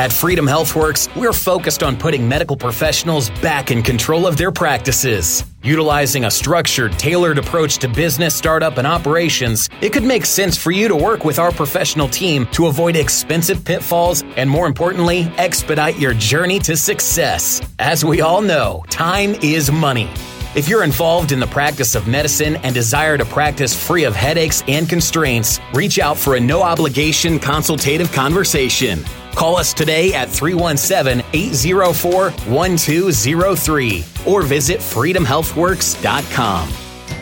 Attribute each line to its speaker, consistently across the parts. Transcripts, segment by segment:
Speaker 1: At Freedom HealthWorks, we're focused on putting medical professionals back in control of their practices. Utilizing a structured, tailored approach to business, startup, and operations, it could make sense for you to work with our professional team to avoid expensive pitfalls and, more importantly, expedite your journey to success. As we all know, time is money. If you're involved in the practice of medicine and desire to practice free of headaches and constraints, reach out for a no obligation consultative conversation. Call us today at 317 804 1203 or visit freedomhealthworks.com.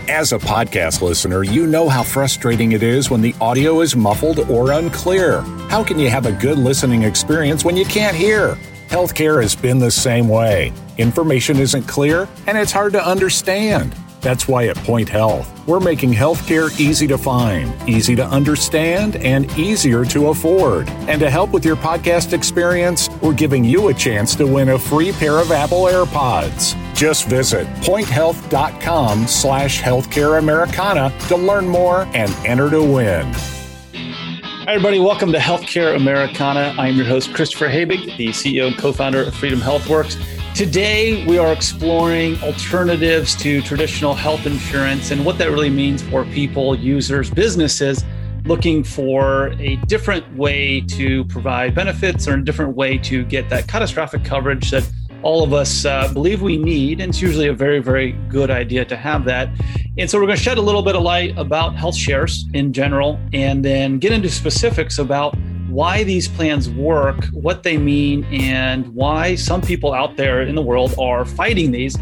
Speaker 2: As a podcast listener, you know how frustrating it is when the audio is muffled or unclear. How can you have a good listening experience when you can't hear? Healthcare has been the same way. Information isn't clear and it's hard to understand. That's why at Point Health, we're making healthcare easy to find, easy to understand, and easier to afford. And to help with your podcast experience, we're giving you a chance to win a free pair of Apple AirPods. Just visit pointhealth.com slash healthcareamericana to learn more and enter to win.
Speaker 3: Hi, everybody. Welcome to Healthcare Americana. I'm your host, Christopher Habig, the CEO and co founder of Freedom HealthWorks. Today, we are exploring alternatives to traditional health insurance and what that really means for people, users, businesses looking for a different way to provide benefits or a different way to get that catastrophic coverage that all of us uh, believe we need. And it's usually a very, very good idea to have that. And so we're going to shed a little bit of light about health shares in general and then get into specifics about why these plans work, what they mean, and why some people out there in the world are fighting these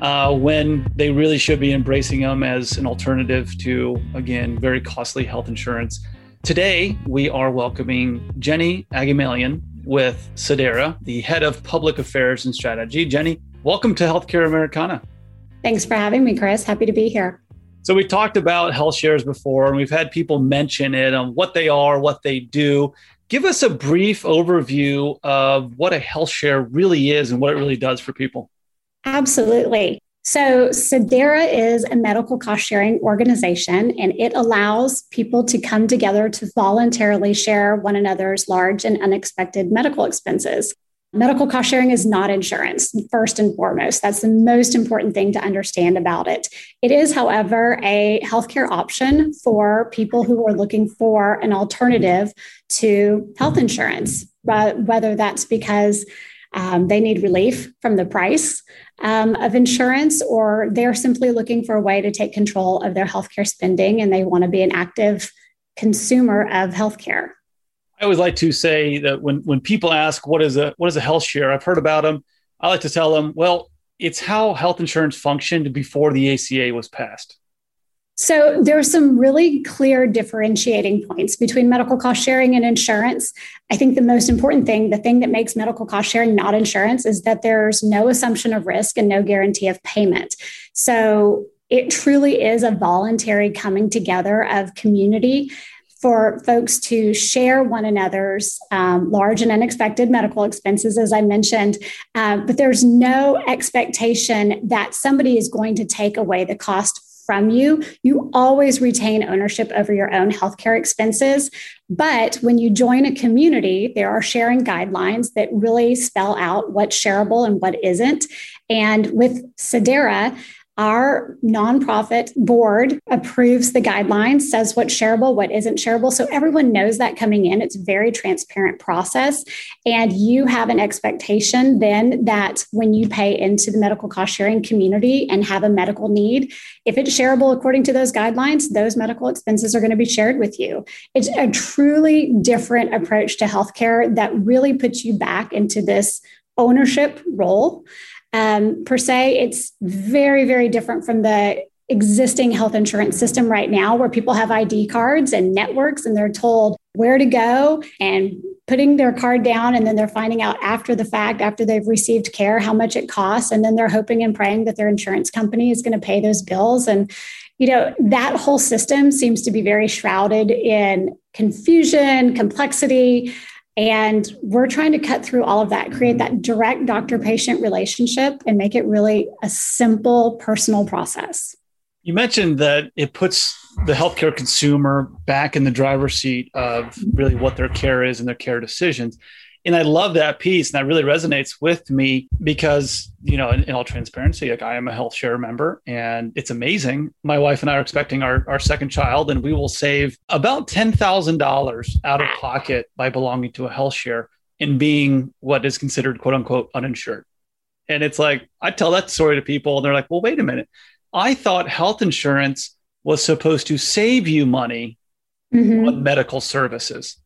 Speaker 3: uh, when they really should be embracing them as an alternative to, again, very costly health insurance. Today, we are welcoming Jenny Agamalian with Sedera, the head of public affairs and strategy. Jenny, welcome to Healthcare Americana.
Speaker 4: Thanks for having me, Chris. Happy to be here.
Speaker 3: So we talked about health shares before, and we've had people mention it on what they are, what they do. Give us a brief overview of what a health share really is and what it really does for people.
Speaker 4: Absolutely. So, Sedera is a medical cost sharing organization, and it allows people to come together to voluntarily share one another's large and unexpected medical expenses. Medical cost sharing is not insurance, first and foremost. That's the most important thing to understand about it. It is, however, a healthcare option for people who are looking for an alternative to health insurance, whether that's because um, they need relief from the price um, of insurance or they're simply looking for a way to take control of their healthcare spending and they want to be an active consumer of healthcare.
Speaker 3: I always like to say that when when people ask what is a what is a health share, I've heard about them. I like to tell them, well, it's how health insurance functioned before the ACA was passed.
Speaker 4: So there are some really clear differentiating points between medical cost sharing and insurance. I think the most important thing, the thing that makes medical cost sharing not insurance, is that there's no assumption of risk and no guarantee of payment. So it truly is a voluntary coming together of community for folks to share one another's um, large and unexpected medical expenses, as I mentioned. Uh, but there's no expectation that somebody is going to take away the cost from you. You always retain ownership over your own healthcare expenses. But when you join a community, there are sharing guidelines that really spell out what's shareable and what isn't. And with Sedera, our nonprofit board approves the guidelines, says what's shareable, what isn't shareable. So everyone knows that coming in. It's a very transparent process. And you have an expectation then that when you pay into the medical cost sharing community and have a medical need, if it's shareable according to those guidelines, those medical expenses are going to be shared with you. It's a truly different approach to healthcare that really puts you back into this ownership role um, per se. It's very, very different from the existing health insurance system right now where people have ID cards and networks and they're told where to go and putting their card down and then they're finding out after the fact after they've received care how much it costs and then they're hoping and praying that their insurance company is going to pay those bills and you know that whole system seems to be very shrouded in confusion complexity and we're trying to cut through all of that, create that direct doctor patient relationship and make it really a simple personal process.
Speaker 3: You mentioned that it puts the healthcare consumer back in the driver's seat of really what their care is and their care decisions. And I love that piece. And that really resonates with me because, you know, in, in, all transparency, like I am a health share member and it's amazing. My wife and I are expecting our, our second child, and we will save about $10,000 out of pocket by belonging to a health share and being what is considered quote unquote uninsured. And it's like, I tell that story to people, and they're like, well, wait a minute. I thought health insurance was supposed to save you money mm-hmm. on medical services.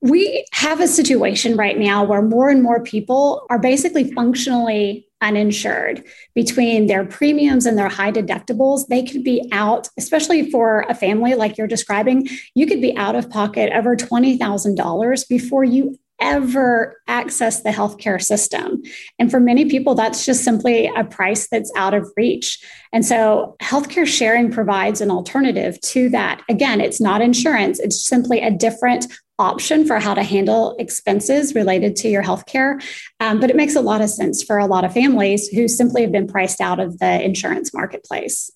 Speaker 4: We have a situation right now where more and more people are basically functionally uninsured between their premiums and their high deductibles. They could be out, especially for a family like you're describing, you could be out of pocket over $20,000 before you ever access the healthcare system. And for many people, that's just simply a price that's out of reach. And so, healthcare sharing provides an alternative to that. Again, it's not insurance, it's simply a different option for how to handle expenses related to your healthcare. Um, but it makes a lot of sense for a lot of families who simply have been priced out of the insurance marketplace.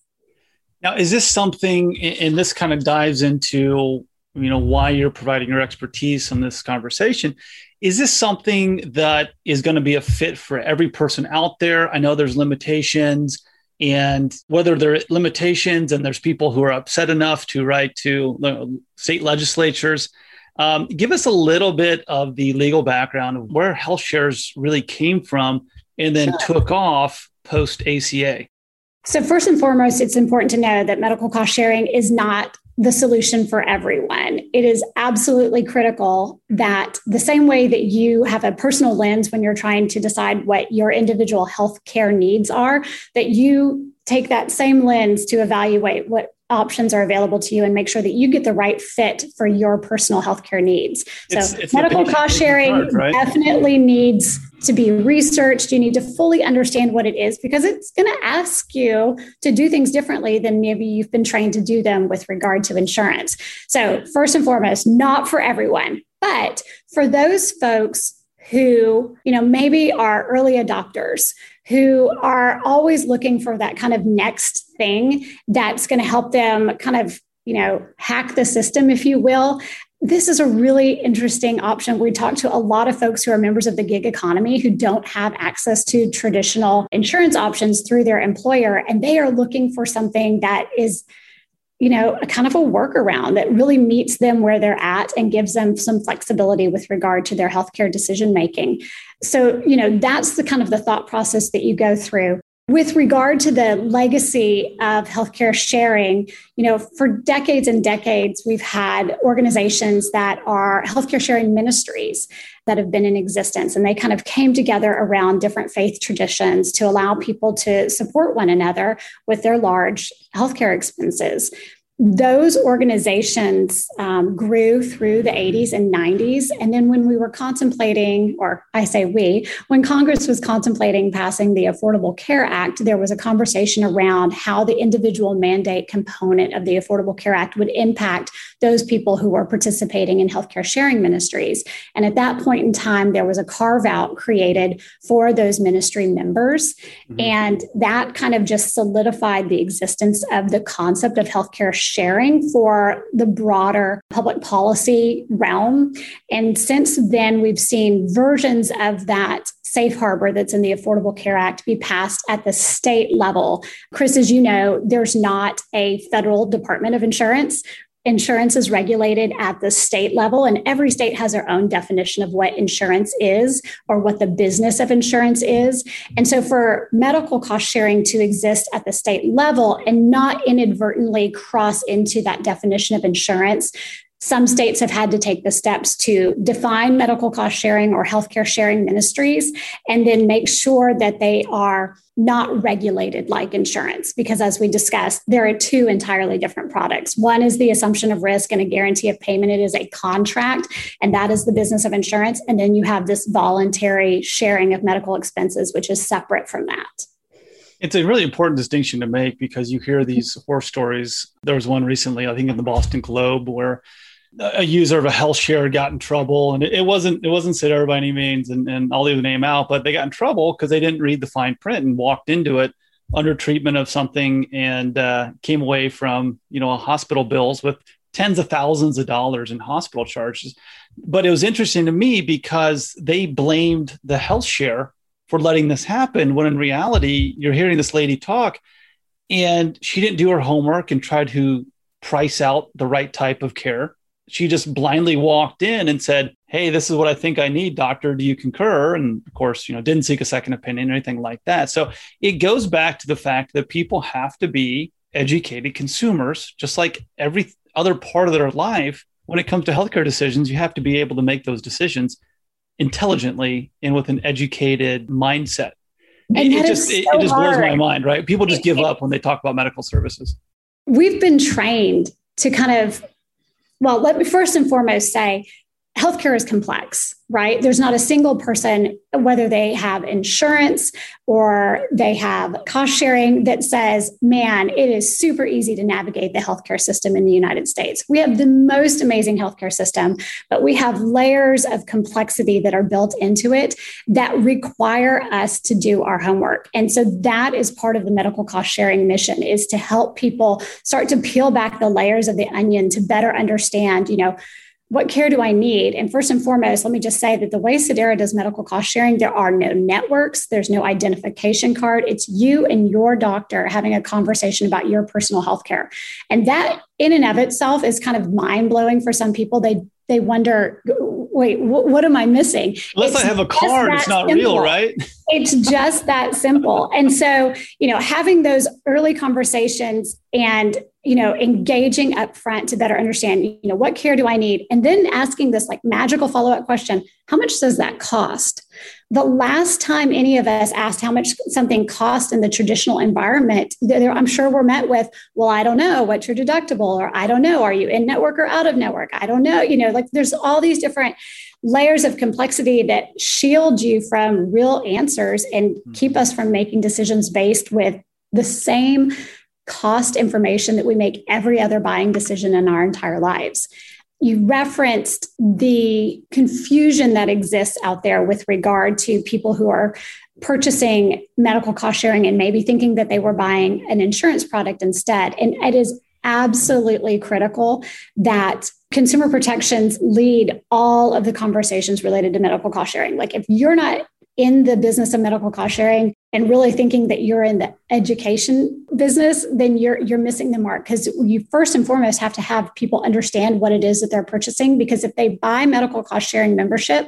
Speaker 3: Now, is this something, and this kind of dives into you know why you're providing your expertise in this conversation is this something that is going to be a fit for every person out there i know there's limitations and whether there are limitations and there's people who are upset enough to write to state legislatures um, give us a little bit of the legal background of where health shares really came from and then sure. took off post aca
Speaker 4: so, first and foremost, it's important to know that medical cost sharing is not the solution for everyone. It is absolutely critical that the same way that you have a personal lens when you're trying to decide what your individual health care needs are, that you take that same lens to evaluate what options are available to you and make sure that you get the right fit for your personal healthcare needs. So it's, it's medical cost sharing right? definitely needs to be researched. You need to fully understand what it is because it's going to ask you to do things differently than maybe you've been trained to do them with regard to insurance. So, first and foremost, not for everyone, but for those folks who, you know, maybe are early adopters, who are always looking for that kind of next thing that's going to help them kind of, you know, hack the system, if you will. This is a really interesting option. We talk to a lot of folks who are members of the gig economy who don't have access to traditional insurance options through their employer, and they are looking for something that is you know, a kind of a workaround that really meets them where they're at and gives them some flexibility with regard to their healthcare decision making. So, you know, that's the kind of the thought process that you go through. With regard to the legacy of healthcare sharing, you know, for decades and decades, we've had organizations that are healthcare sharing ministries that have been in existence. And they kind of came together around different faith traditions to allow people to support one another with their large healthcare expenses those organizations um, grew through the 80s and 90s. And then when we were contemplating, or I say we, when Congress was contemplating passing the Affordable Care Act, there was a conversation around how the individual mandate component of the Affordable Care Act would impact those people who were participating in healthcare sharing ministries. And at that point in time, there was a carve out created for those ministry members. Mm-hmm. And that kind of just solidified the existence of the concept of healthcare sharing for the broader public policy realm. And since then, we've seen versions of that safe harbor that's in the Affordable Care Act be passed at the state level. Chris, as you know, there's not a federal Department of Insurance insurance is regulated at the state level, and every state has their own definition of what insurance is or what the business of insurance is. And so, for medical cost sharing to exist at the state level and not inadvertently cross into that definition of insurance, some states have had to take the steps to define medical cost sharing or healthcare sharing ministries and then make sure that they are not regulated like insurance. Because as we discussed, there are two entirely different products. One is the assumption of risk and a guarantee of payment, it is a contract, and that is the business of insurance. And then you have this voluntary sharing of medical expenses, which is separate from that.
Speaker 3: It's a really important distinction to make because you hear these horror stories. There was one recently, I think, in the Boston Globe, where a user of a health share got in trouble and it, wasn't it wasn't Sedera by any means and, and I'll leave the name out, but they got in trouble because they didn't read the fine print and walked into it under treatment of something and uh, came away from you know hospital bills with tens of thousands of dollars in hospital charges. But it was interesting to me because they blamed the health share for letting this happen when in reality, you're hearing this lady talk and she didn't do her homework and try to price out the right type of care. She just blindly walked in and said, Hey, this is what I think I need, doctor. Do you concur? And of course, you know, didn't seek a second opinion or anything like that. So it goes back to the fact that people have to be educated consumers, just like every other part of their life. When it comes to healthcare decisions, you have to be able to make those decisions intelligently and with an educated mindset. And it, just so it, it, just blows my mind, right? People just give up when they talk about medical services.
Speaker 4: We've been trained to kind of well, let me first and foremost say healthcare is complex, right? There's not a single person, whether they have insurance or they have cost sharing, that says, man, it is super easy to navigate the healthcare system in the United States. We have the most amazing healthcare system, but we have layers of complexity that are built into it that require us to do our homework. And so that is part of the medical cost sharing mission is to help people start to peel back the layers of the onion to better understand, you know, what care do I need? And first and foremost, let me just say that the way Sedera does medical cost sharing, there are no networks, there's no identification card. It's you and your doctor having a conversation about your personal health care. And that in and of itself is kind of mind blowing for some people. They they wonder, wait, wh- what am I missing?
Speaker 3: Unless it's I have a card, it's not simple. real, right?
Speaker 4: it's just that simple. And so, you know, having those early conversations and you know engaging up front to better understand you know what care do i need? And then asking this like magical follow-up question how much does that cost? The last time any of us asked how much something cost in the traditional environment i'm sure we're met with well i don't know what's your deductible or i don't know are you in network or out of network? I don't know you know like there's all these different layers of complexity that shield you from real answers and hmm. keep us from making decisions based with the same cost information that we make every other buying decision in our entire lives. You referenced the confusion that exists out there with regard to people who are purchasing medical cost sharing and maybe thinking that they were buying an insurance product instead. And it is absolutely critical that consumer protections lead all of the conversations related to medical cost sharing. Like if you're not in the business of medical cost sharing and really thinking that you're in the education business, then you're you're missing the mark because you first and foremost have to have people understand what it is that they're purchasing. Because if they buy medical cost sharing membership,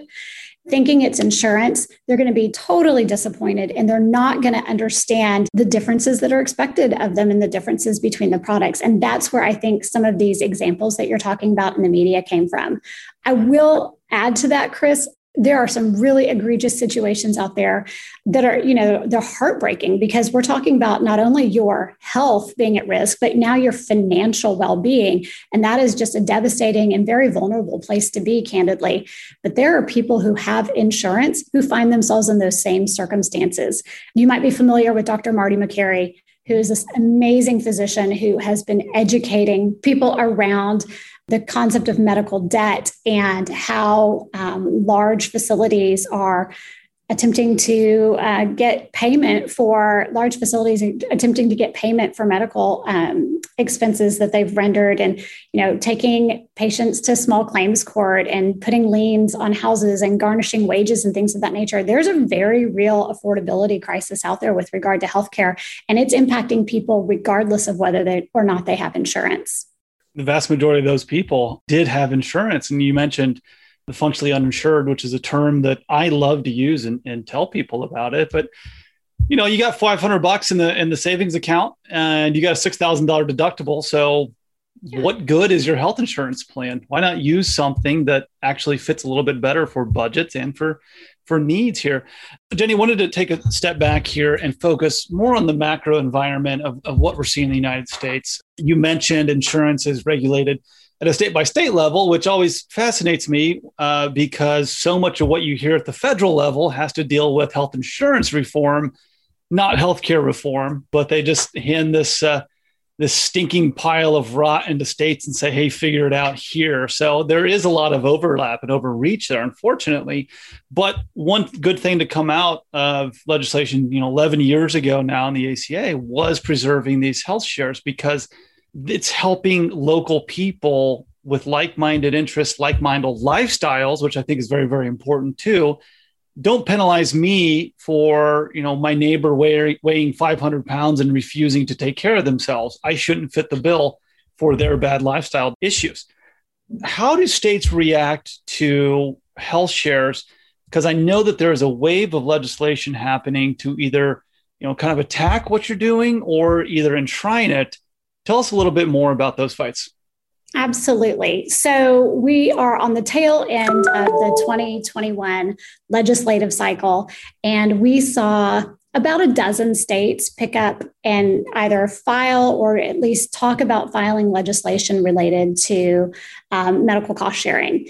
Speaker 4: thinking it's insurance, they're going to be totally disappointed and they're not going to understand the differences that are expected of them and the differences between the products. And that's where I think some of these examples that you're talking about in the media came from. I will add to that, Chris there are some really egregious situations out there that are, you know, they're heartbreaking because we're talking about not only your health being at risk, but now your financial well being. And that is just a devastating and very vulnerable place to be, candidly. But there are people who have insurance who find themselves in those same circumstances. You might be familiar with Dr. Marty Makary, who is this amazing physician who has been educating people around the concept of medical debt and how um, large facilities are attempting to uh, get payment for large facilities attempting to get payment for medical um, expenses that they've rendered and you know taking patients to small claims court and putting liens on houses and garnishing wages and things of that nature there's a very real affordability crisis out there with regard to healthcare and it's impacting people regardless of whether they or not they have insurance
Speaker 3: the vast majority of those people did have insurance. And you mentioned the functionally uninsured, which is a term that I love to use and, and tell people about it. But you know, you got 500 bucks in the in the savings account, and you got a $6,000 deductible. So, yeah. what good is your health insurance plan? Why not use something that actually fits a little bit better for budgets and for for needs here. Jenny wanted to take a step back here and focus more on the macro environment of, of what we're seeing in the United States. You mentioned insurance is regulated at a state by state level, which always fascinates me uh, because so much of what you hear at the federal level has to deal with health insurance reform, not healthcare reform. But they just hand this uh, this stinking pile of rot into states and say, hey, figure it out here. So there is a lot of overlap and overreach there, unfortunately. But one good thing to come out of legislation, you know, 11 years ago now in the ACA was preserving these health shares because it's helping local people with like-minded interests, like-minded lifestyles, which I think is very, very important too. Don't penalize me for you know my neighbor weighing, weighing 500 pounds and refusing to take care of themselves. I shouldn't fit the bill for their bad lifestyle issues. How do states react to health shares? Because I know that there is a wave of legislation happening to either you know kind of attack what you're doing or either enshrine it. Tell us a little bit more about those fights.
Speaker 4: Absolutely. So we are on the tail end of the 2021 legislative cycle, and we saw about a dozen states pick up and either file or at least talk about filing legislation related to um, medical cost sharing.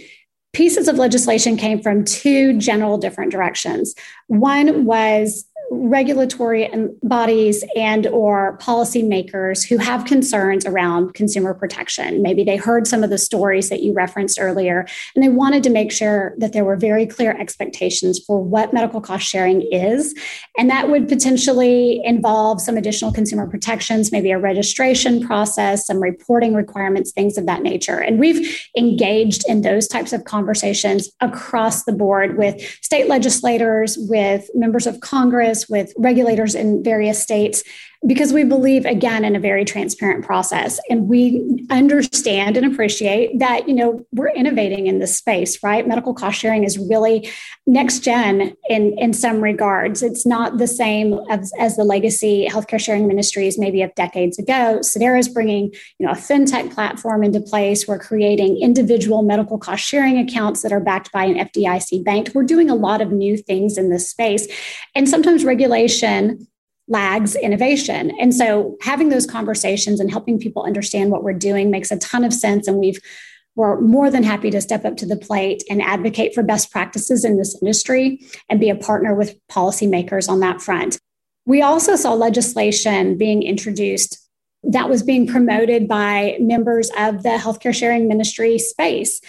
Speaker 4: Pieces of legislation came from two general different directions. One was regulatory bodies and or policymakers who have concerns around consumer protection. Maybe they heard some of the stories that you referenced earlier and they wanted to make sure that there were very clear expectations for what medical cost sharing is and that would potentially involve some additional consumer protections maybe a registration process some reporting requirements things of that nature. And we've engaged in those types of conversations across the board with state legislators with members of congress with regulators in various states because we believe again in a very transparent process. And we understand and appreciate that you know we're innovating in this space right? Medical cost sharing is really next gen in in some regards. It's not the same as, as the legacy healthcare sharing ministries maybe of decades ago. Sedera is bringing you know a fintech platform into place. We're creating individual medical cost sharing accounts that are backed by an FDIC bank. We're doing a lot of new things in this space. And sometimes regulation lags innovation. And so having those conversations and helping people understand what we're doing makes a ton of sense. And we've we're more than happy to step up to the plate and advocate for best practices in this industry and be a partner with policymakers on that front. We also saw legislation being introduced that was being promoted by members of the healthcare sharing ministry space.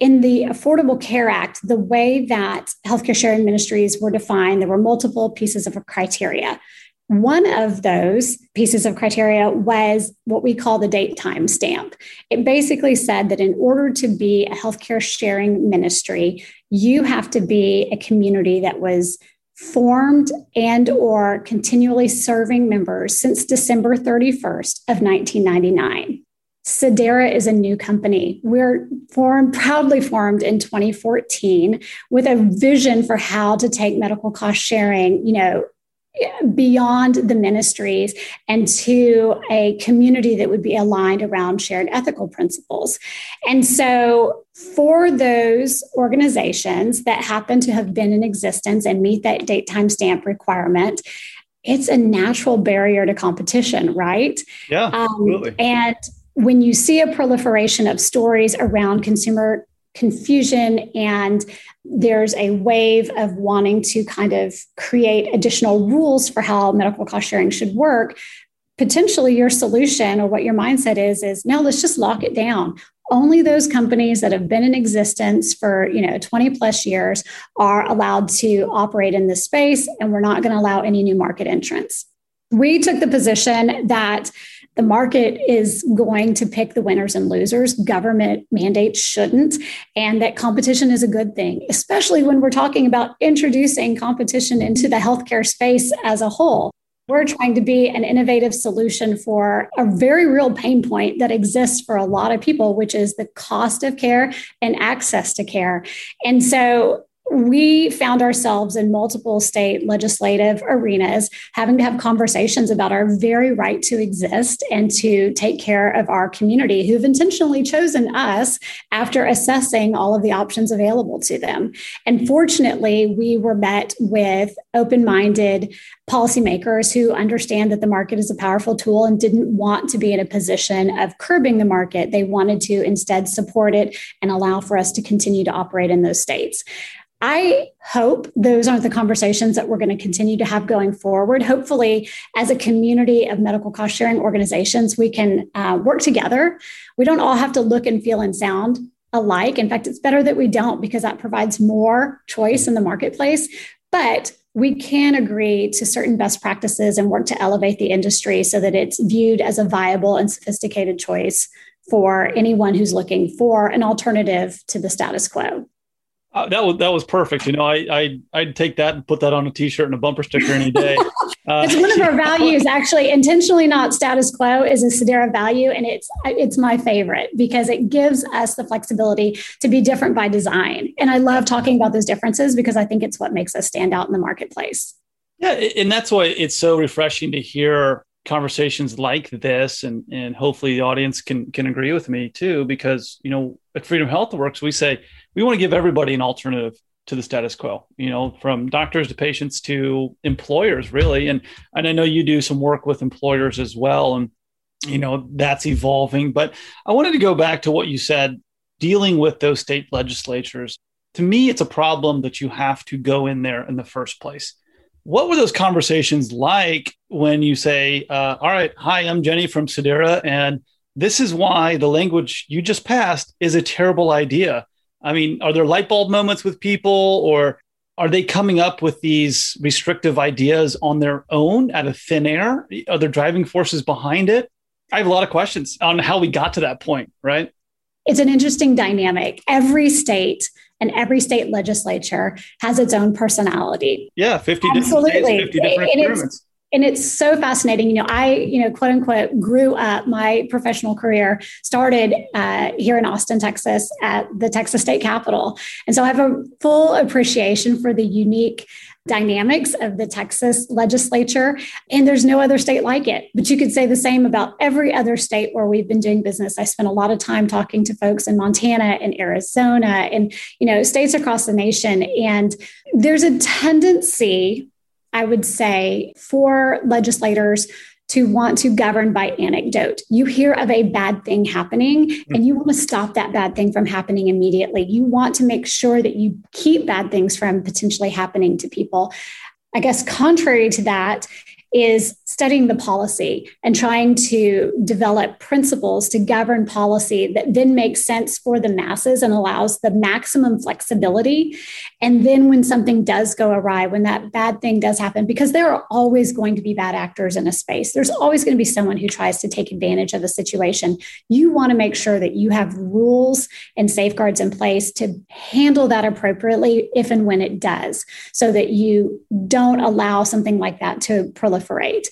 Speaker 4: In the Affordable Care Act, the way that healthcare sharing ministries were defined, there were multiple pieces of criteria. One of those pieces of criteria was what we call the date time stamp. It basically said that in order to be a healthcare sharing ministry, you have to be a community that was formed and or continually serving members since December 31st of 1999. Sedera is a new company. We're formed, proudly formed in 2014 with a vision for how to take medical cost sharing, you know, beyond the ministries and to a community that would be aligned around shared ethical principles. And so, for those organizations that happen to have been in existence and meet that date time stamp requirement, it's a natural barrier to competition, right?
Speaker 3: Yeah, um, absolutely.
Speaker 4: And when you see a proliferation of stories around consumer confusion and there's a wave of wanting to kind of create additional rules for how medical cost sharing should work. Potentially your solution or what your mindset is is now let's just lock it down. Only those companies that have been in existence for you know 20 plus years are allowed to operate in this space and we're not going to allow any new market entrants. We took the position that the market is going to pick the winners and losers. Government mandates shouldn't. And that competition is a good thing, especially when we're talking about introducing competition into the healthcare space as a whole. We're trying to be an innovative solution for a very real pain point that exists for a lot of people, which is the cost of care and access to care. And so we found ourselves in multiple state legislative arenas having to have conversations about our very right to exist and to take care of our community who've intentionally chosen us after assessing all of the options available to them. And fortunately, we were met with open minded policymakers who understand that the market is a powerful tool and didn't want to be in a position of curbing the market. They wanted to instead support it and allow for us to continue to operate in those states. I hope those aren't the conversations that we're going to continue to have going forward. Hopefully, as a community of medical cost sharing organizations, we can uh, work together. We don't all have to look and feel and sound alike. In fact, it's better that we don't because that provides more choice in the marketplace. But we can agree to certain best practices and work to elevate the industry so that it's viewed as a viable and sophisticated choice for anyone who's looking for an alternative to the status quo.
Speaker 3: Uh, that was that was perfect. You know, I I I'd take that and put that on a T-shirt and a bumper sticker any day.
Speaker 4: Uh, it's one of our values, actually. Intentionally not status quo is a Sedera value, and it's it's my favorite because it gives us the flexibility to be different by design. And I love talking about those differences because I think it's what makes us stand out in the marketplace.
Speaker 3: Yeah, and that's why it's so refreshing to hear conversations like this and and hopefully the audience can can agree with me too because you know at freedom health works we say we want to give everybody an alternative to the status quo you know from doctors to patients to employers really. And and i know you do some work with employers as well and you know that's evolving. But i wanted to go back to what you said dealing with those state legislatures. To me it's a problem that you have to go in there in the first place. What were those conversations like when you say uh, all right hi i'm jenny from sedera and this is why the language you just passed is a terrible idea I mean, are there light bulb moments with people or are they coming up with these restrictive ideas on their own out of thin air? Are there driving forces behind it? I have a lot of questions on how we got to that point, right?
Speaker 4: It's an interesting dynamic. Every state and every state legislature has its own personality.
Speaker 3: Yeah, 50 Absolutely. different states, 50 different experiments
Speaker 4: and it's so fascinating. You know, I, you know, quote unquote, grew up my professional career started uh, here in Austin, Texas, at the Texas State Capitol, and so I have a full appreciation for the unique dynamics of the Texas legislature. And there's no other state like it. But you could say the same about every other state where we've been doing business. I spent a lot of time talking to folks in Montana and Arizona and, you know, states across the nation. And there's a tendency I would say, for legislators to want to govern by anecdote. You hear of a bad thing happening mm-hmm. and you want to stop that bad thing from happening immediately. You want to make sure that you keep bad things from potentially happening to people. I guess, contrary to that, is studying the policy and trying to develop principles to govern policy that then makes sense for the masses and allows the maximum flexibility. And then when something does go awry, when that bad thing does happen, because there are always going to be bad actors in a space, there's always going to be someone who tries to take advantage of a situation. You want to make sure that you have rules and safeguards in place to handle that appropriately if and when it does, so that you don't allow something like that to proliferate proliferate.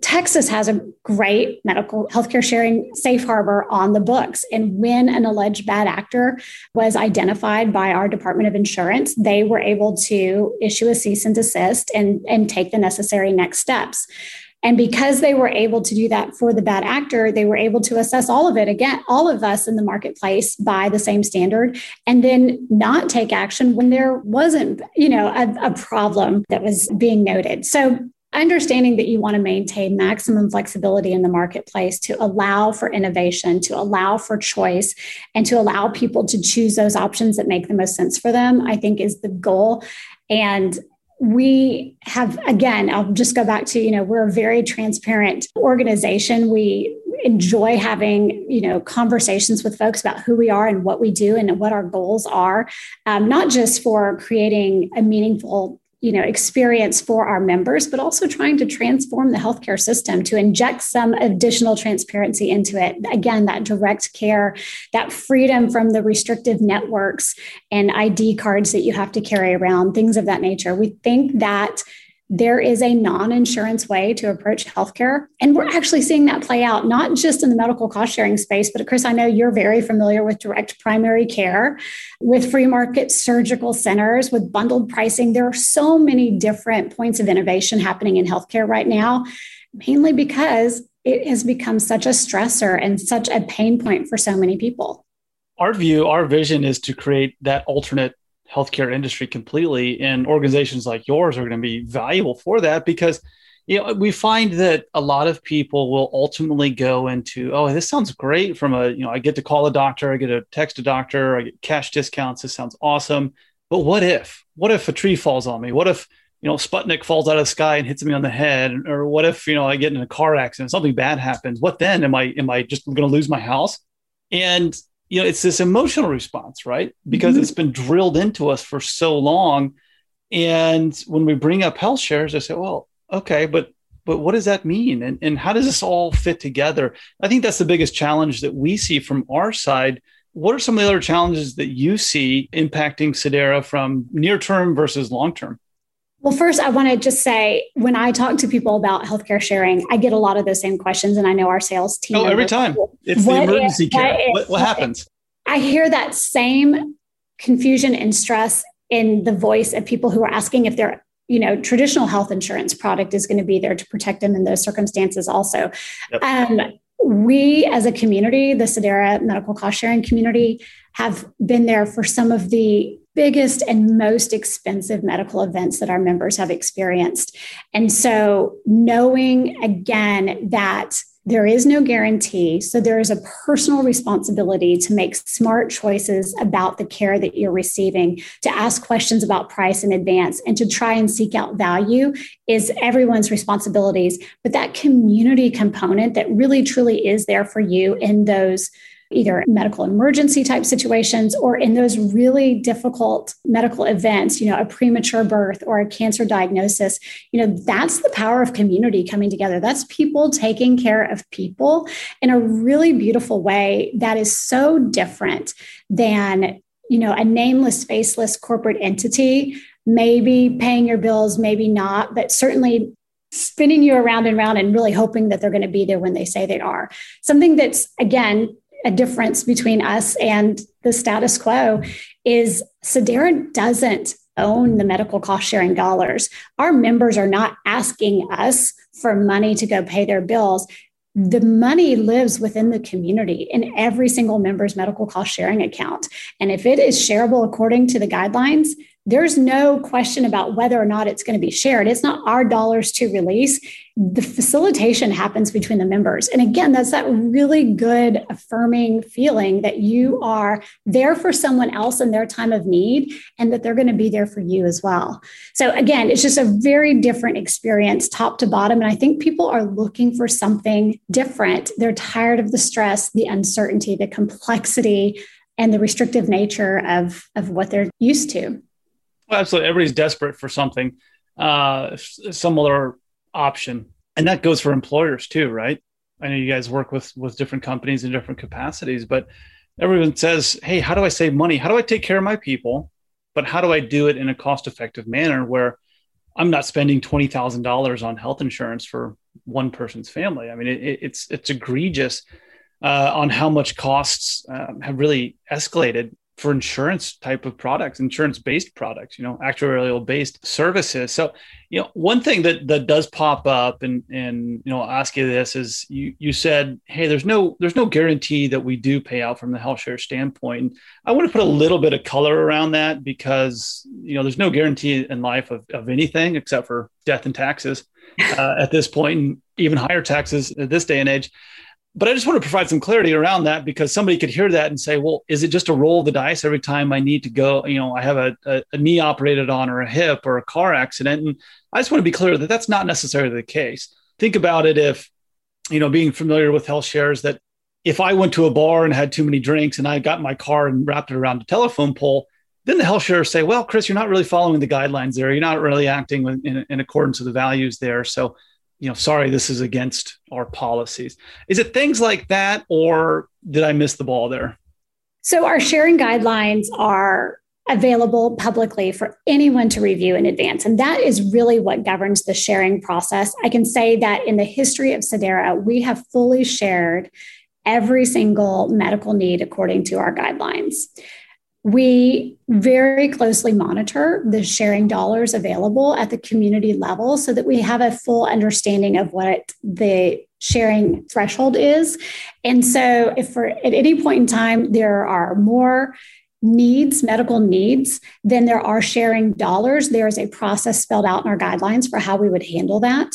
Speaker 4: Texas has a great medical healthcare sharing safe harbor on the books. And when an alleged bad actor was identified by our Department of Insurance, they were able to issue a cease and desist and, and take the necessary next steps. And because they were able to do that for the bad actor, they were able to assess all of it again, all of us in the marketplace by the same standard, and then not take action when there wasn't, you know, a, a problem that was being noted. So understanding that you want to maintain maximum flexibility in the marketplace to allow for innovation, to allow for choice, and to allow people to choose those options that make the most sense for them, I think is the goal. And we have again i'll just go back to you know we're a very transparent organization we enjoy having you know conversations with folks about who we are and what we do and what our goals are um, not just for creating a meaningful you know experience for our members but also trying to transform the healthcare system to inject some additional transparency into it. Again that direct care that freedom from the restrictive networks and id cards that you have to carry around things of that nature. We think that there is a non insurance way to approach healthcare. And we're actually seeing that play out, not just in the medical cost sharing space, but Chris, I know you're very familiar with direct primary care, with free market surgical centers, with bundled pricing. There are so many different points of innovation happening in healthcare right now, mainly because it has become such a stressor and such a pain point for so many people.
Speaker 3: Our view, our vision is to create that alternate healthcare industry completely and organizations like yours are going to be valuable for that because you know we find that a lot of people will ultimately go into oh this sounds great from a you know i get to call a doctor i get to text a doctor i get cash discounts this sounds awesome. But what if? What if a tree falls on me? What if you know sputnik falls out of the sky and hits me on the head? Or what if you know i get in a car accident something bad happens? What then? Am i am i just going to lose my house? And you know it's this emotional response right because mm-hmm. it's been drilled into us for so long And when we bring up health shares, I say, well, okay, but but what does that mean? And, and how does this all fit together? I think that's the biggest challenge that we see from our side. What are some of the other challenges that you see impacting Sedera from near term versus long term?
Speaker 4: Well, first, I want to just say when I talk to people about healthcare sharing, I get a lot of those same questions. And I know our sales team.
Speaker 3: Oh, every time. It's the emergency if, care. What, what, what happens?
Speaker 4: I hear that same confusion and stress in the voice of people who are asking if their you know traditional health insurance product is going to be there to protect them in those circumstances also yep. um, we as a community the sedera medical cost sharing community have been there for some of the biggest and most expensive medical events that our members have experienced and so knowing again that there is no guarantee. So there is a personal responsibility to make smart choices about the care that you're receiving, to ask questions about price in advance, and to try and seek out value is everyone's responsibilities. But that community component that really truly is there for you in those either medical emergency type situations or in those really difficult medical events, you know, a premature birth or a cancer diagnosis, you know, that's the power of community coming together. That's people taking care of people in a really beautiful way that is so different than, you know, a nameless, faceless corporate entity maybe paying your bills, maybe not, but certainly spinning you around and around and really hoping that they're going to be there when they say they are. Something that's, again, a difference between us and the status quo is Sedera doesn't own the medical cost sharing dollars. Our members are not asking us for money to go pay their bills. The money lives within the community in every single member's medical cost sharing account. And if it is shareable according to the guidelines, there's no question about whether or not it's going to be shared. It's not our dollars to release. The facilitation happens between the members. And again, that's that really good affirming feeling that you are there for someone else in their time of need and that they're going to be there for you as well. So again, it's just a very different experience top to bottom. And I think people are looking for something different. They're tired of the stress, the uncertainty, the complexity, and the restrictive nature of, of what they're used to.
Speaker 3: Well, absolutely. Everybody's desperate for something, uh, some other option. And that goes for employers too, right? I know you guys work with with different companies in different capacities, but everyone says, "Hey, how do I save money? How do I take care of my people? But how do I do it in a cost-effective manner where I'm not spending twenty thousand dollars on health insurance for one person's family? I mean, it, it's it's egregious uh, on how much costs uh, have really escalated for insurance type of products, insurance based products, you know, actuarial based services. So, you know, one thing that that does pop up and and you know, I'll ask you this is you you said, hey, there's no there's no guarantee that we do pay out from the health share standpoint. And I want to put a little bit of color around that because you know there's no guarantee in life of, of anything except for death and taxes uh, at this point, and even higher taxes at this day and age but I just want to provide some clarity around that because somebody could hear that and say, well, is it just a roll of the dice every time I need to go? You know, I have a, a, a, knee operated on or a hip or a car accident. And I just want to be clear that that's not necessarily the case. Think about it if, you know, being familiar with health shares, that if I went to a bar and had too many drinks and I got my car and wrapped it around a telephone pole, then the health shares say, well, Chris, you're not really following the guidelines there. You're not really acting in, in accordance with the values there. So you know, sorry, this is against our policies. Is it things like that, or did I miss the ball there?
Speaker 4: So, our sharing guidelines are available publicly for anyone to review in advance. And that is really what governs the sharing process. I can say that in the history of Sedera, we have fully shared every single medical need according to our guidelines. We very closely monitor the sharing dollars available at the community level so that we have a full understanding of what the sharing threshold is. And so, if for at any point in time there are more needs, medical needs, then there are sharing dollars. There is a process spelled out in our guidelines for how we would handle that.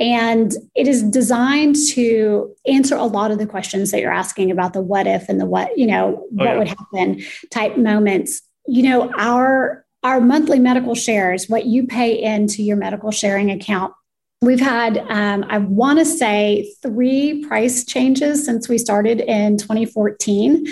Speaker 4: And it is designed to answer a lot of the questions that you're asking about the what if and the what, you know, oh, what yeah. would happen type moments. You know, our our monthly medical shares, what you pay into your medical sharing account. We've had, um, I want to say, three price changes since we started in 2014.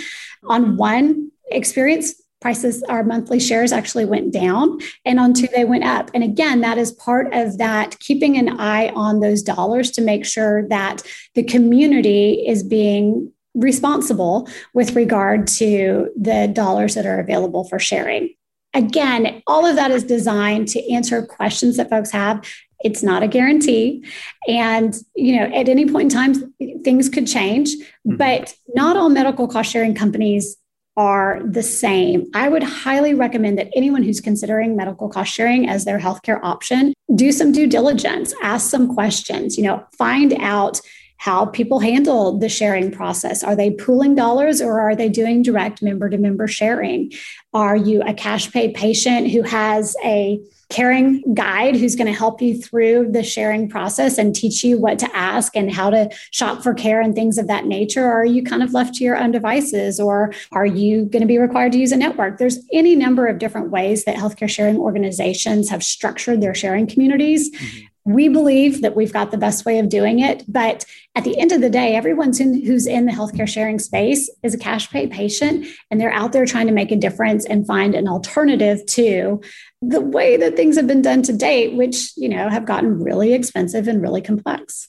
Speaker 4: On one experience prices, our monthly shares actually went down, and on two, they went up. And again, that is part of that keeping an eye on those dollars to make sure that the community is being responsible with regard to the dollars that are available for sharing. Again, all of that is designed to answer questions that folks have. It's not a guarantee. And, you know, at any point in time, things could change, mm-hmm. but not all medical cost sharing companies are the same. I would highly recommend that anyone who's considering medical cost sharing as their healthcare option do some due diligence, ask some questions, you know, find out how people handle the sharing process. Are they pooling dollars or are they doing direct member to member sharing? Are you a cash pay patient who has a caring guide who's going to help you through the sharing process and teach you what to ask and how to shop for care and things of that nature? Or are you kind of left to your own devices? Or are you going to be required to use a network? There's any number of different ways that healthcare sharing organizations have structured their sharing communities. Mm-hmm we believe that we've got the best way of doing it. But at the end of the day, everyone who's in the healthcare sharing space is a cash pay patient, and they're out there trying to make a difference and find an alternative to the way that things have been done to date, which you know have gotten really expensive and really complex.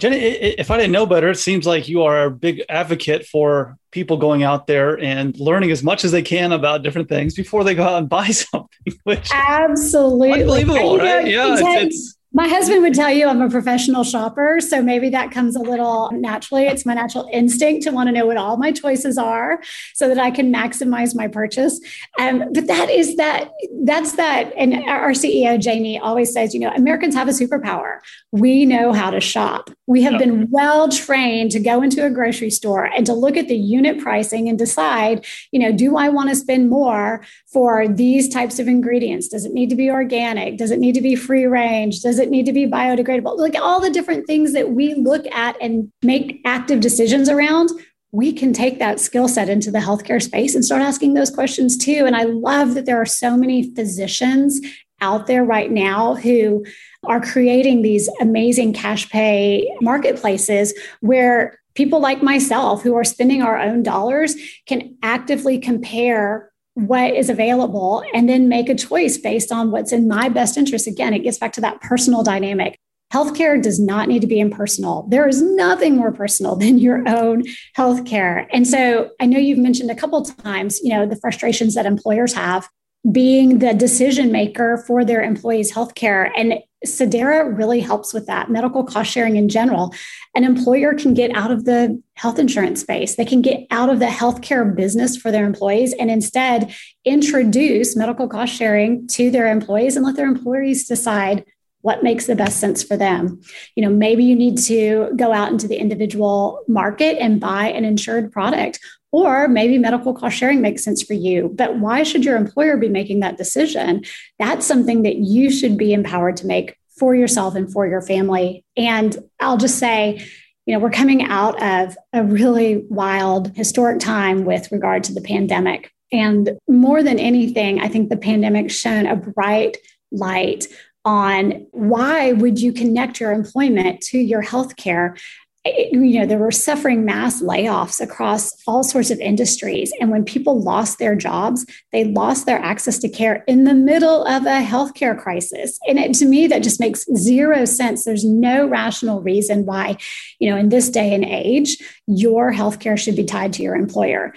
Speaker 3: Jenny, if I didn't know better, it seems like you are a big advocate for people going out there and learning as much as they can about different things before they go out and buy something. Which
Speaker 4: absolutely
Speaker 3: unbelievable, right? Yeah, it's, it's
Speaker 4: my husband would tell you I'm a professional shopper. So maybe that comes a little naturally. It's my natural instinct to want to know what all my choices are so that I can maximize my purchase. Um, but that is that, that's that. And our CEO, Jamie, always says, you know, Americans have a superpower. We know how to shop. We have been well trained to go into a grocery store and to look at the unit pricing and decide, you know, do I want to spend more for these types of ingredients? Does it need to be organic? Does it need to be free range? Does it need to be biodegradable? Like all the different things that we look at and make active decisions around, we can take that skill set into the healthcare space and start asking those questions too. And I love that there are so many physicians out there right now who are creating these amazing cash pay marketplaces where people like myself who are spending our own dollars can actively compare what is available and then make a choice based on what's in my best interest. Again, it gets back to that personal dynamic. Healthcare does not need to be impersonal. There is nothing more personal than your own healthcare. And so I know you've mentioned a couple times, you know, the frustrations that employers have being the decision maker for their employees' healthcare. And Sedera really helps with that. Medical cost sharing in general. An employer can get out of the health insurance space. They can get out of the healthcare business for their employees and instead introduce medical cost sharing to their employees and let their employees decide what makes the best sense for them. You know, maybe you need to go out into the individual market and buy an insured product or maybe medical cost sharing makes sense for you, but why should your employer be making that decision? That's something that you should be empowered to make for yourself and for your family. And I'll just say, you know, we're coming out of a really wild historic time with regard to the pandemic. And more than anything, I think the pandemic shone a bright light on why would you connect your employment to your healthcare you know, there were suffering mass layoffs across all sorts of industries. And when people lost their jobs, they lost their access to care in the middle of a healthcare crisis. And it, to me, that just makes zero sense. There's no rational reason why, you know, in this day and age, your healthcare should be tied to your employer.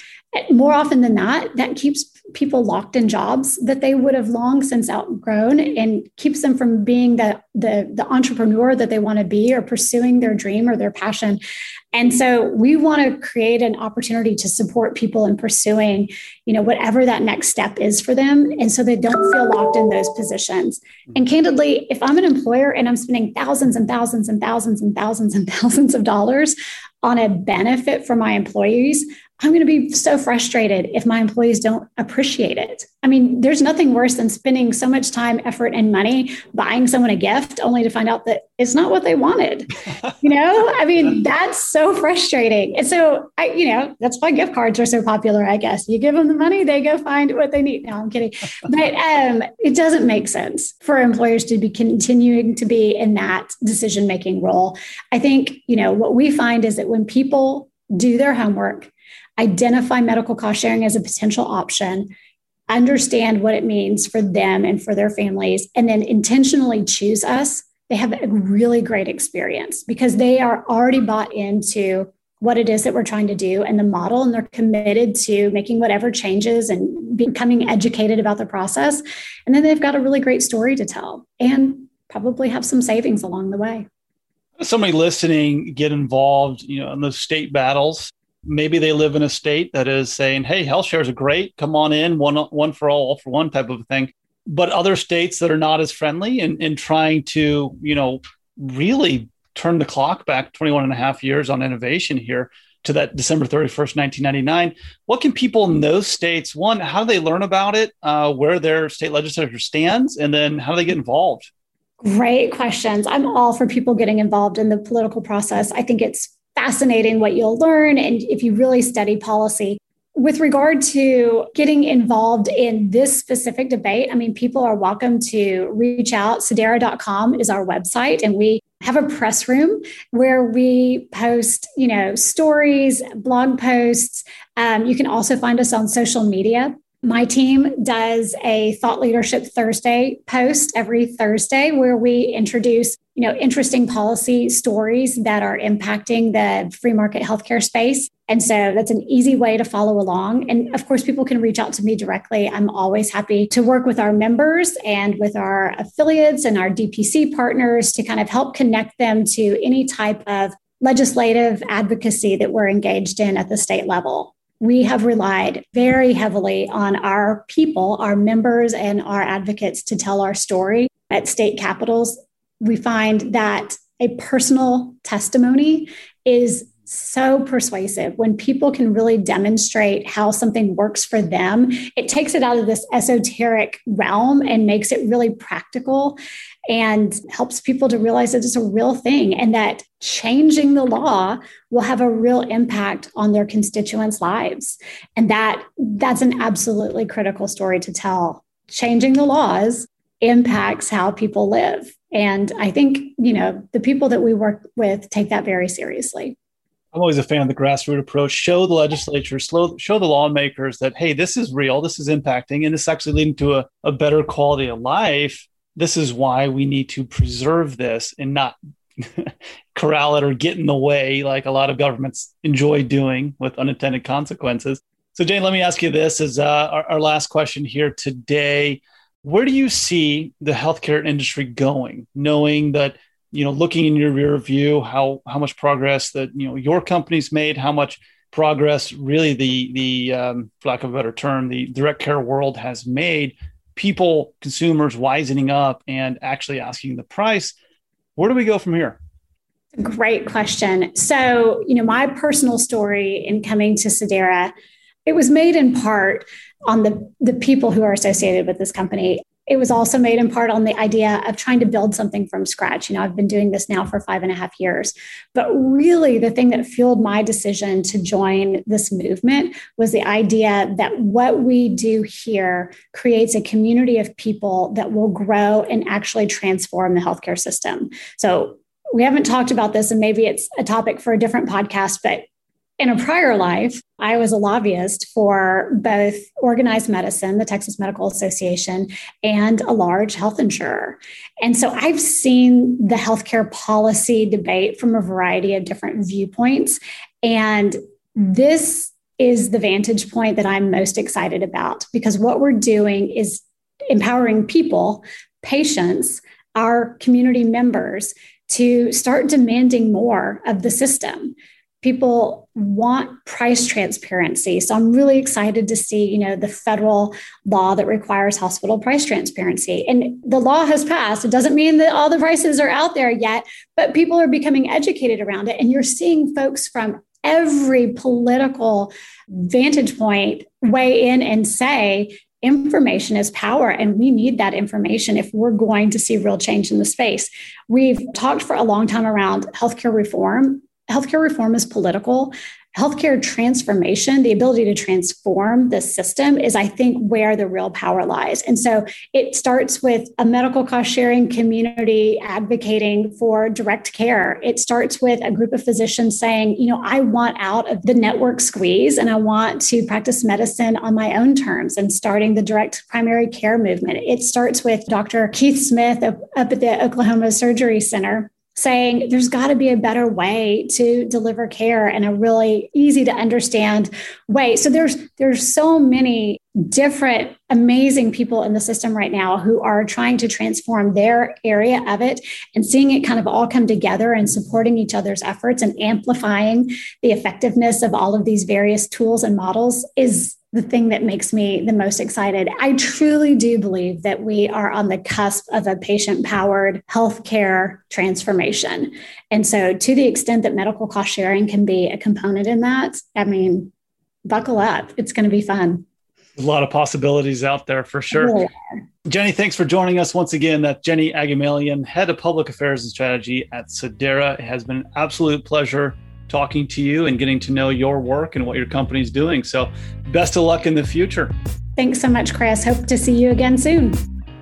Speaker 4: More often than not, that keeps people locked in jobs that they would have long since outgrown mm-hmm. and keeps them from being the, the, the entrepreneur that they want to be or pursuing their dream or their passion. And so we want to create an opportunity to support people in pursuing, you know, whatever that next step is for them. And so they don't feel locked in those positions. Mm-hmm. And candidly, if I'm an employer and I'm spending thousands and thousands and thousands and thousands and thousands of dollars on a benefit for my employees, I'm going to be so frustrated if my employees don't appreciate it. I mean, there's nothing worse than spending so much time, effort, and money buying someone a gift only to find out that it's not what they wanted. you know, I mean, that's so frustrating. And so, I, you know, that's why gift cards are so popular, I guess. You give them the money, they go find what they need. No, I'm kidding. But um, it doesn't make sense for employers to be continuing to be in that decision making role. I think, you know, what we find is that when people do their homework, identify medical cost sharing as a potential option, understand what it means for them and for their families, and then intentionally choose us, they have a really great experience because they are already bought into what it is that we're trying to do and the model, and they're committed to making whatever changes and becoming educated about the process. And then they've got a really great story to tell and probably have some savings along the way.
Speaker 3: Somebody listening get involved, you know, in those state battles. Maybe they live in a state that is saying, "Hey, health shares are great. Come on in, one one for all, all for one type of thing." But other states that are not as friendly and, and trying to, you know, really turn the clock back 21 and a half years on innovation here to that December 31st, 1999. What can people in those states, one, how do they learn about it, uh, where their state legislature stands, and then how do they get involved?
Speaker 4: Great questions. I'm all for people getting involved in the political process. I think it's fascinating what you'll learn. And if you really study policy, with regard to getting involved in this specific debate, I mean, people are welcome to reach out. Sedera.com is our website, and we have a press room where we post, you know, stories, blog posts. Um, you can also find us on social media. My team does a Thought Leadership Thursday post every Thursday where we introduce, you know, interesting policy stories that are impacting the free market healthcare space. And so that's an easy way to follow along. And of course, people can reach out to me directly. I'm always happy to work with our members and with our affiliates and our DPC partners to kind of help connect them to any type of legislative advocacy that we're engaged in at the state level we have relied very heavily on our people, our members, and our advocates to tell our story at state capitals. We find that a personal testimony is so persuasive. When people can really demonstrate how something works for them it takes it out of this esoteric realm and makes it really practical and helps people to realize that it's a real thing and that changing the law will have a real impact on their constituents lives. And that that's an absolutely critical story to tell. Changing the laws impacts how people live and i think you know the people that we work with take that very seriously
Speaker 3: I'm always a fan of the grassroots approach. Show the legislature, slow, show the lawmakers that, hey, this is real, this is impacting, and this is actually leading to a, a better quality of life. This is why we need to preserve this and not corral it or get in the way like a lot of governments enjoy doing with unintended consequences. So, Jane, let me ask you this as uh, our, our last question here today. Where do you see the healthcare industry going, knowing that you know, looking in your rear view, how how much progress that you know your company's made, how much progress really the the um, for lack of a better term, the direct care world has made. People, consumers, wisening up and actually asking the price. Where do we go from here?
Speaker 4: Great question. So, you know, my personal story in coming to Sedera, it was made in part on the the people who are associated with this company it was also made in part on the idea of trying to build something from scratch. You know, I've been doing this now for five and a half years. But really, the thing that fueled my decision to join this movement was the idea that what we do here creates a community of people that will grow and actually transform the healthcare system. So, we haven't talked about this, and maybe it's a topic for a different podcast, but in a prior life, I was a lobbyist for both organized medicine, the Texas Medical Association, and a large health insurer. And so I've seen the healthcare policy debate from a variety of different viewpoints. And this is the vantage point that I'm most excited about because what we're doing is empowering people, patients, our community members to start demanding more of the system people want price transparency. So i'm really excited to see you know the federal law that requires hospital price transparency. And the law has passed. It doesn't mean that all the prices are out there yet but people are becoming educated around it. And you're seeing folks from every political vantage point weigh in and say information is power and we need that information if we're going to see real change in the space. We've talked for a long time around healthcare reform healthcare reform is political. healthcare transformation, the ability to transform the system is, I think, where the real power lies. And so it starts with a medical cost sharing community advocating for direct care. It starts with a group of physicians saying, you know, I want out of the network squeeze and I want to practice medicine on my own terms and starting the direct primary care movement. It starts with Dr. Keith Smith up, at the Oklahoma Surgery Center saying there's got to be a better way to deliver care in a really easy to understand way. So there's there's so many different amazing people in the system right now who are trying to transform their area of it and seeing it kind of all come together and supporting each other's efforts and amplifying the effectiveness of all of these various tools and models is the thing that makes me the most excited. I truly do believe that we are on the cusp of a patient powered healthcare transformation. And so, to the extent that medical cost sharing can be a component in that, I mean, buckle up. It's going to be fun.
Speaker 3: A lot of possibilities out there for sure. Really Jenny, thanks for joining us once again. That's Jenny Agamalian, Head of Public Affairs and Strategy at Sedera. It has been an absolute pleasure talking to you and getting to know your work and what your company's doing. So, best of luck in the future.
Speaker 4: Thanks so much, Chris. Hope to see you again soon.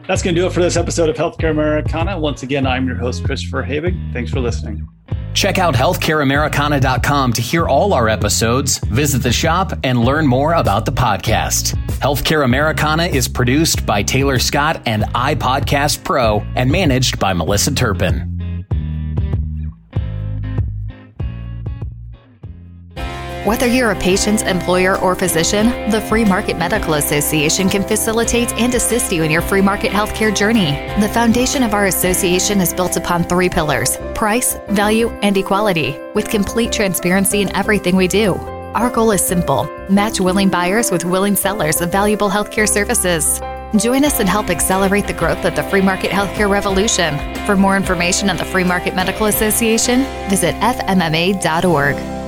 Speaker 3: That's going to do it for this episode of Healthcare Americana. Once again, I'm your host, Christopher Habig. Thanks for listening.
Speaker 1: Check out healthcareamericana.com to hear all our episodes, visit the shop, and learn more about the podcast. Healthcare Americana is produced by Taylor Scott and iPodcast Pro and managed by Melissa Turpin.
Speaker 5: Whether you're a patient, employer, or physician, the Free Market Medical Association can facilitate and assist you in your free market healthcare journey. The foundation of our association is built upon three pillars price, value, and equality, with complete transparency in everything we do. Our goal is simple match willing buyers with willing sellers of valuable healthcare services. Join us and help accelerate the growth of the free market healthcare revolution. For more information on the Free Market Medical Association, visit fmma.org.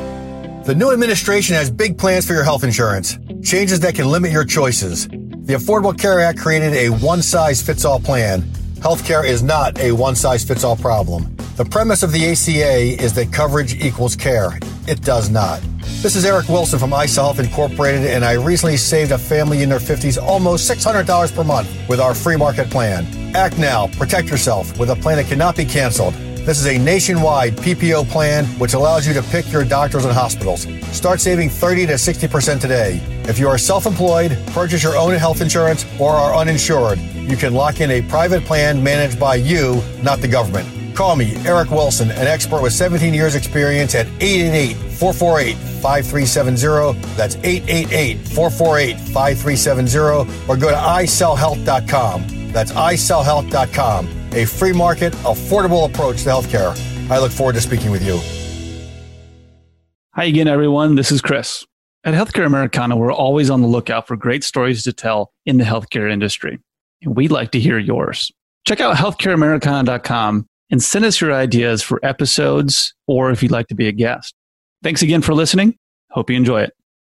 Speaker 6: The new administration has big plans for your health insurance, changes that can limit your choices. The Affordable Care Act created a one size fits all plan. Healthcare is not a one size fits all problem. The premise of the ACA is that coverage equals care. It does not. This is Eric Wilson from iSolve Incorporated, and I recently saved a family in their 50s almost $600 per month with our free market plan. Act now, protect yourself with a plan that cannot be canceled. This is a nationwide PPO plan which allows you to pick your doctors and hospitals. Start saving 30 to 60% today. If you are self employed, purchase your own health insurance, or are uninsured, you can lock in a private plan managed by you, not the government. Call me, Eric Wilson, an expert with 17 years experience at 888 448 5370. That's 888 448 5370. Or go to iSellHealth.com. That's iSellHealth.com a free market, affordable approach to healthcare. I look forward to speaking with you.
Speaker 3: Hi again, everyone. This is Chris. At Healthcare Americana, we're always on the lookout for great stories to tell in the healthcare industry. And we'd like to hear yours. Check out healthcareamericana.com and send us your ideas for episodes or if you'd like to be a guest. Thanks again for listening. Hope you enjoy it.